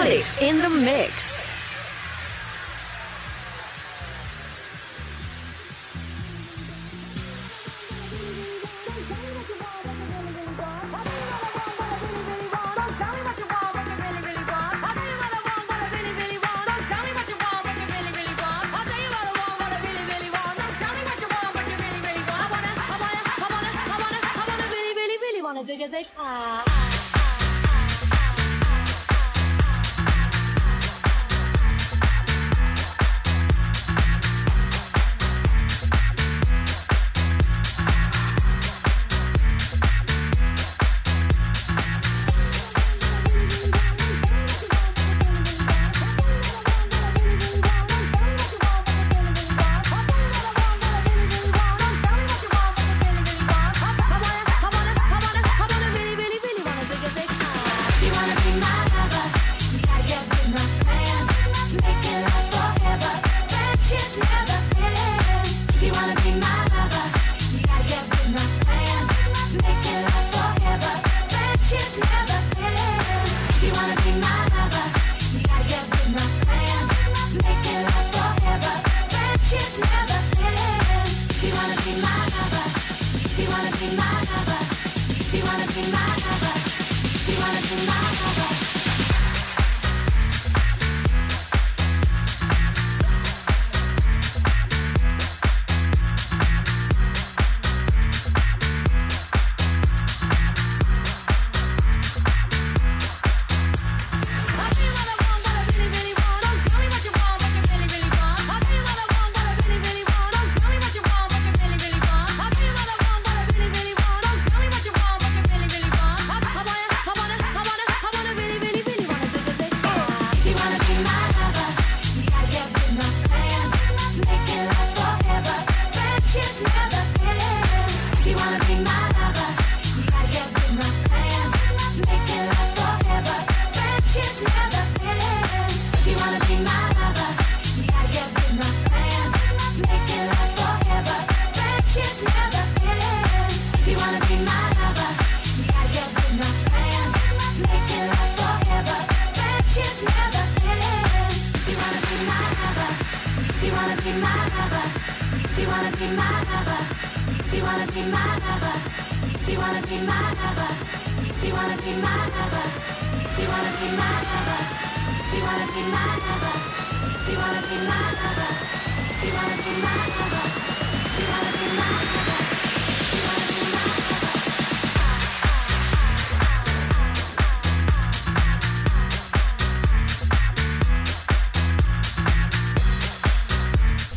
Olix in the mix.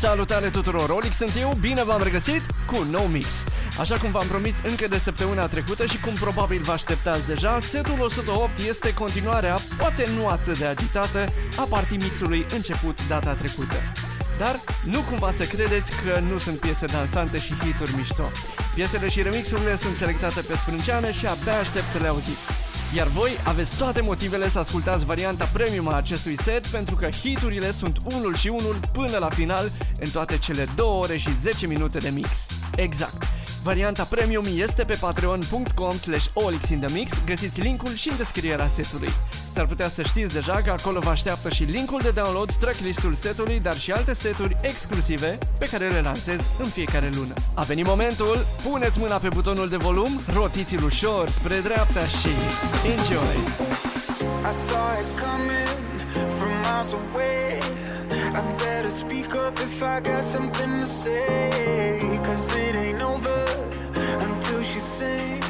Salutare tuturor, Olix sunt eu, bine v-am regăsit cu un nou mix. Așa cum v-am promis încă de săptămâna trecută și cum probabil vă așteptați deja, setul 108 este continuarea, poate nu atât de agitată, a partii mixului început data trecută. Dar nu cumva să credeți că nu sunt piese dansante și hituri mișto. Piesele și remixurile sunt selectate pe sprânceană și abia aștept să le auziți. Iar voi aveți toate motivele să ascultați varianta premium a acestui set pentru că hiturile sunt unul și unul până la final în toate cele 2 ore și 10 minute de mix. Exact! Varianta premium este pe patreon.com slash olixinthemix, găsiți linkul și în descrierea setului. S-ar putea să știți deja că acolo vă așteaptă și linkul de download, tracklistul setului, dar și alte seturi exclusive pe care le lansez în fiecare lună. A venit momentul, puneți mâna pe butonul de volum, rotiți-l ușor spre dreapta și enjoy! I saw it coming from miles away I better speak up if I got something to say Cause it ain't over until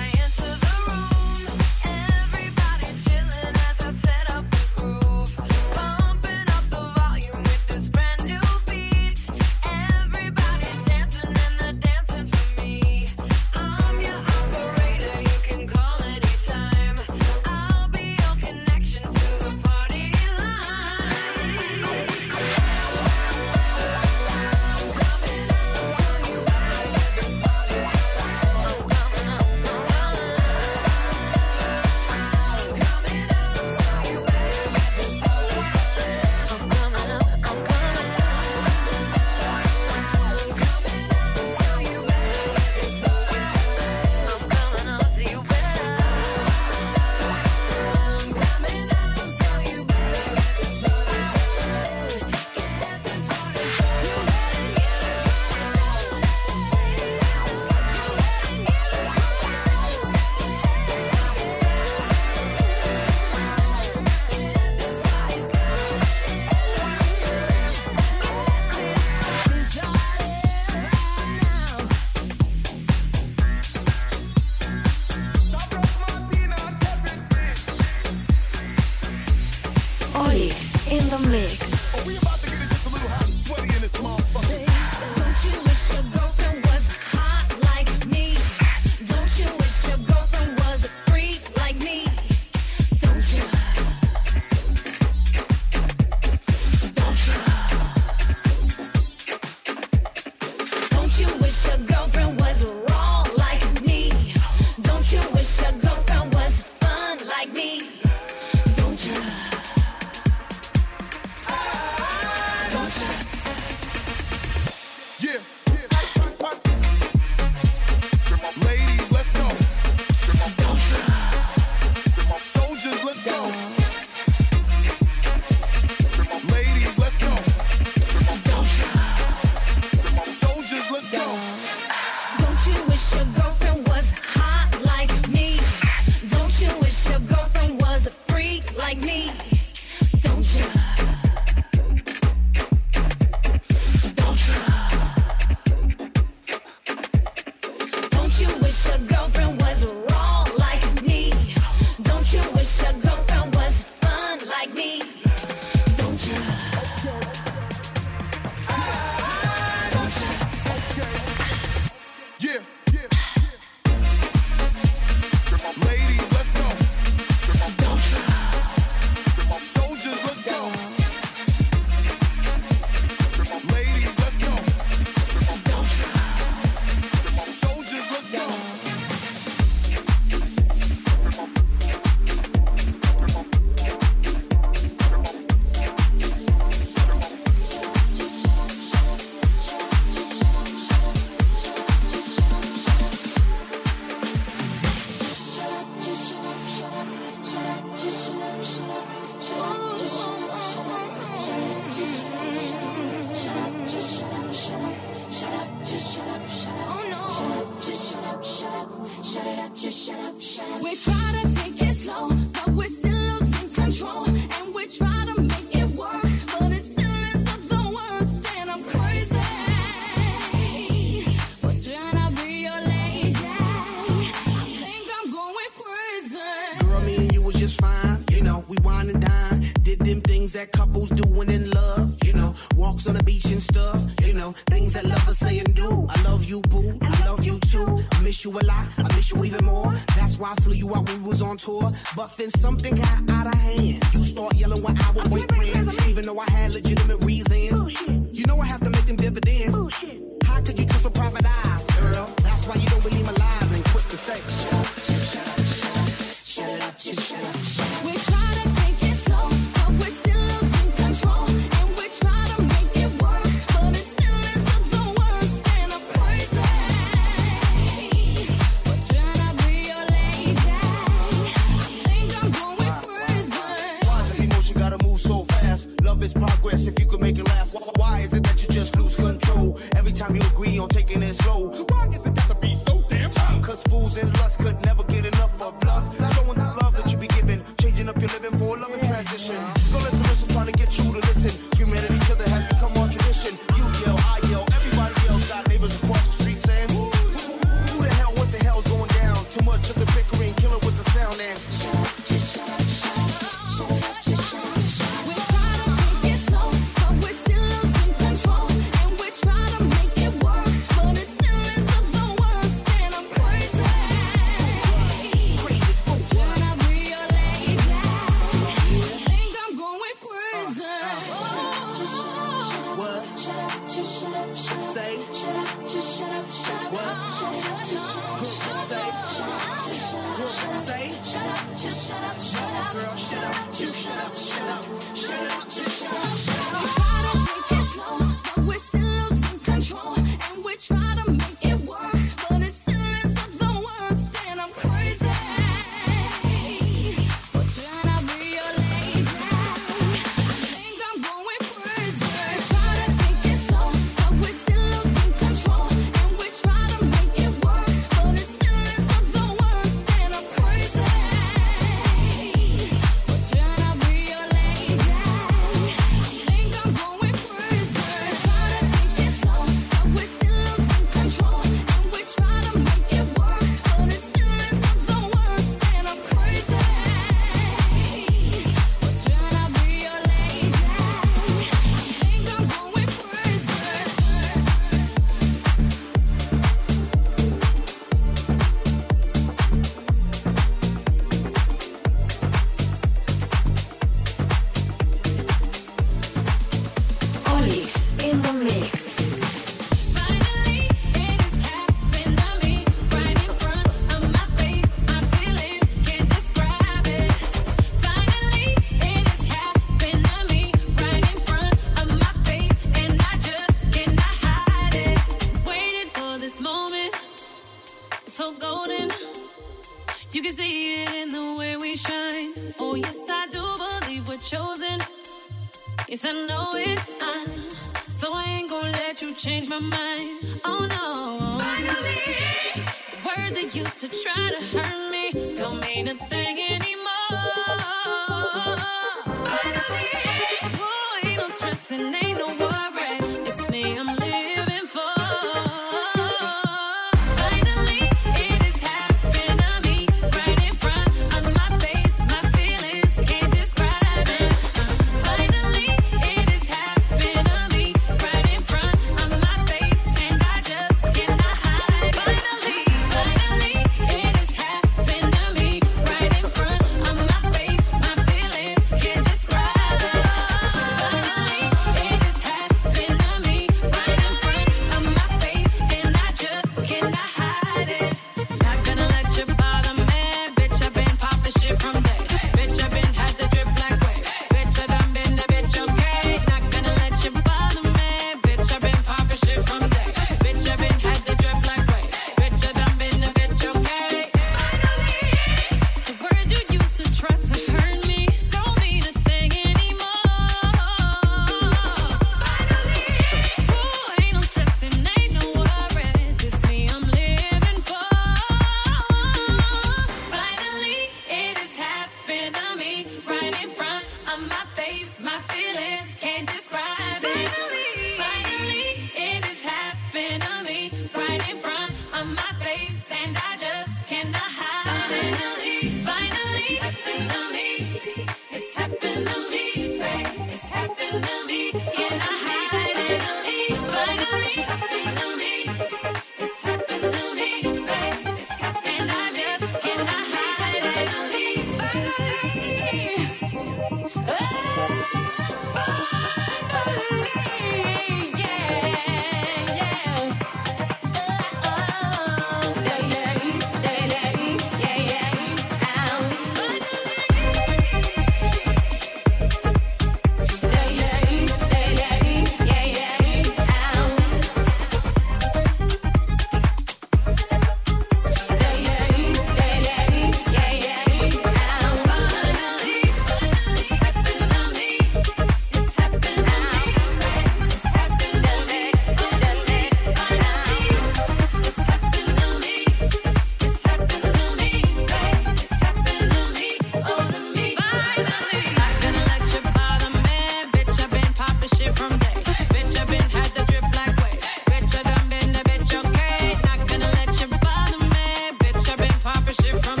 Bitch,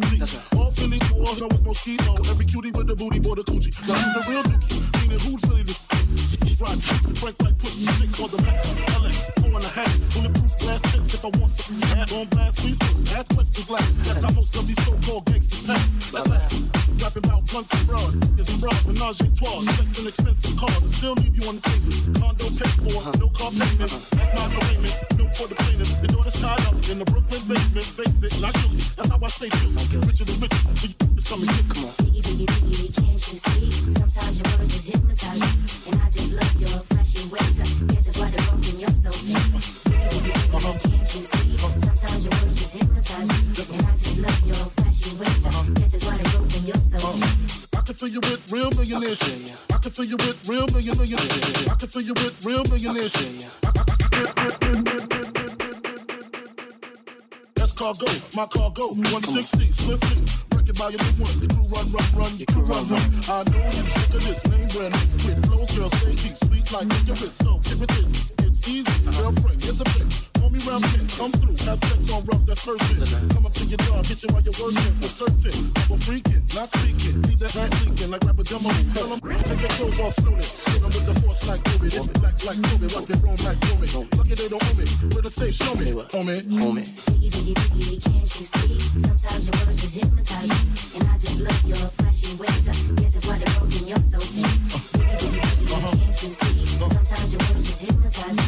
prefer Versace. All Philly boys know with Mosquito. Every cutie with the booty, boy, the coochie. Now who's the real dookie? Meaning who's really the Right, Frank like put six on the Lexus LX, four and a half. Bulletproof glass tips if I want some on blast resource. Ask questions like that's how most of these so-called gangsters pass. Let's laugh. Rapping about blunts and bras. It's a bra, menage a trois. Sex and expensive cars. I still leave you on the table. Condo paid for, no car payment. Act my arraignment, for the plaintiff. The daughter's tied up in the Brooklyn basement. Face it, not guilty. That's how I stay true. Richer than rich. So you just come and get, come on. Biggie, biggie, biggie, can't you see? Sometimes your words just hypnotize me, and I just love your flashy ways. Guess that's why they're broken. You're so fake. Biggie, biggie, biggie, uh-huh. can't you see? Sometimes your words just hypnotize me, and I just love your flashy ways. Uh-huh. Guess that's why they're broken. You're so fake. Uh-huh. I can fill you with real millionaire shit. I can fill you with real million millionaire shit. I can fill you with real millionaire shit. That's cargo, my cargo, 160, swiftly. Wreck it by your big one. Your crew run, run, run, your crew run, run. I know you sick of this name brand new. With flows, girl, stay deep, sweet like your wrist. So, with it. It's easy, girlfriend, here's a bitch. Call me round 10, come through, have sex on rough, that's first. Come up to your job, hit you while you're working, for certain. Double freaking, not speaking, need that leaking like rapper demo. Tell 'em, take their clothes off slowly. Hit 'em with the force like Kobe, this black like Kobe, watch me roam like Kobe. Lucky they don't own me, where to say, show me, homie. Homie. Biggie, biggie, biggie, can't you see? Sometimes your words just hypnotize me, and I just love your flashy ways. I guess that's why they're broken. You're so fake. Biggie, biggie, biggie, uh-huh. can't you see? Sometimes your words just hypnotize me,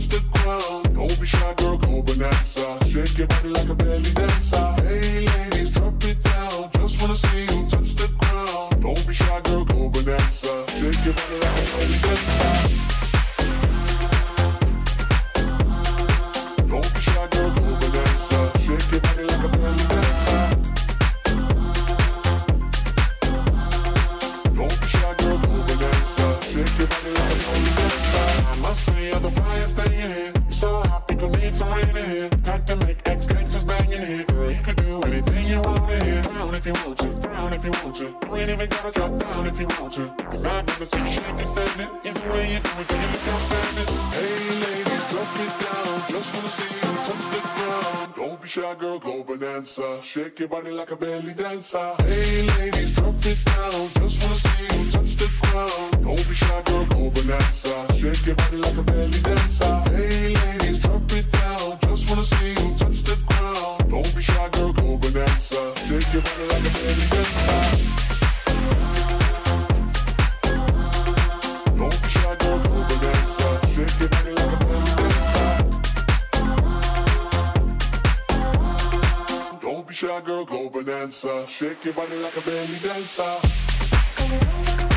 Don't be shy, girl, go bonanza. Even gotta drop down if you want to. Cause I've never seen you shaking standing. Either way you do it, then you look outstanding. Hey, ladies, drop it down. just wanna see you touch the ground. Don't be shy, girl, go bonanza. Shake your body like a belly dancer. Hey, ladies, drop it down. Just wanna see you touch the ground. Don't be shy, girl, go bonanza. Shake your body like a belly dancer. Hey, ladies, drop it down. Just wanna see you touch the ground. Don't be shy, girl, go bonanza. Shake your body like a belly dancer. Girl, go bonanza. Shake your body like a belly dancer.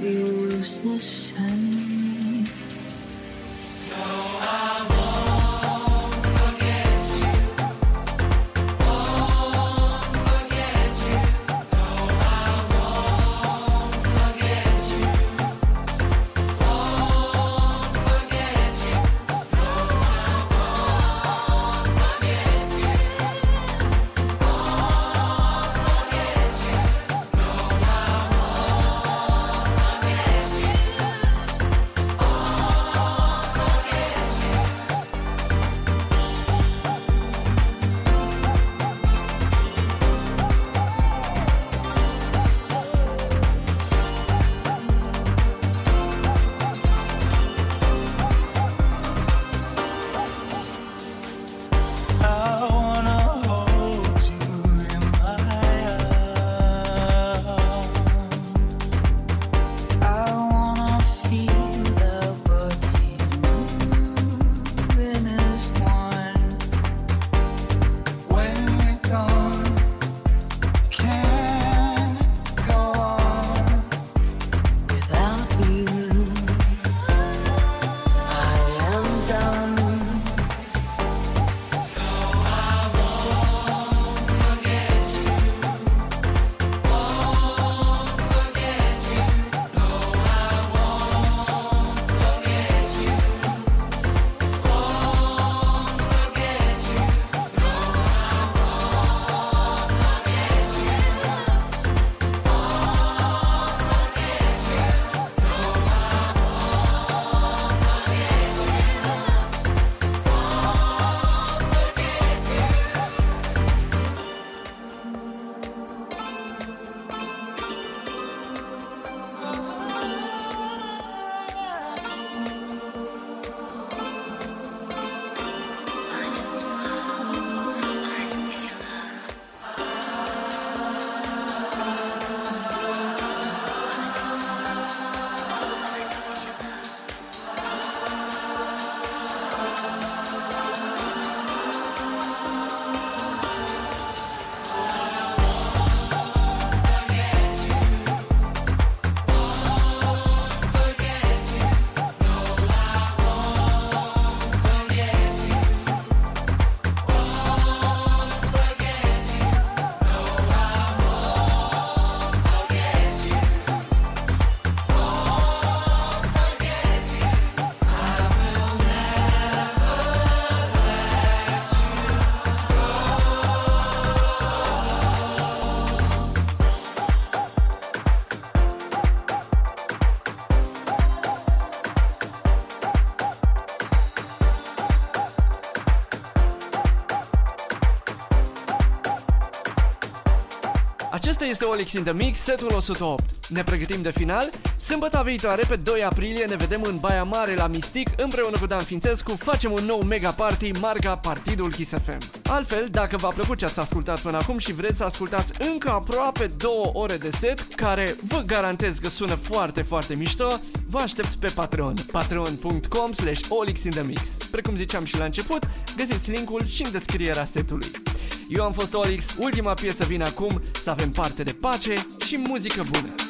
Feels the same. este Olix in the Mix, setul 108. Ne pregătim de final? Sâmbătă viitoare, pe 2 aprilie, ne vedem în Baia Mare la Mystic, împreună cu Dan Fințescu, facem un nou mega party, marca Partidul Kiss FM. Altfel, dacă v-a plăcut ce ați ascultat până acum și vreți să ascultați încă aproape 2 ore de set, care vă garantez că sună foarte, foarte mișto, vă aștept pe Patreon, patreon.com slash Olix in the Mix. Precum ziceam și la început, găsiți linkul și în descrierea setului. Eu am fost Olix, ultima piesă vine acum, să avem parte de pace și muzică bună!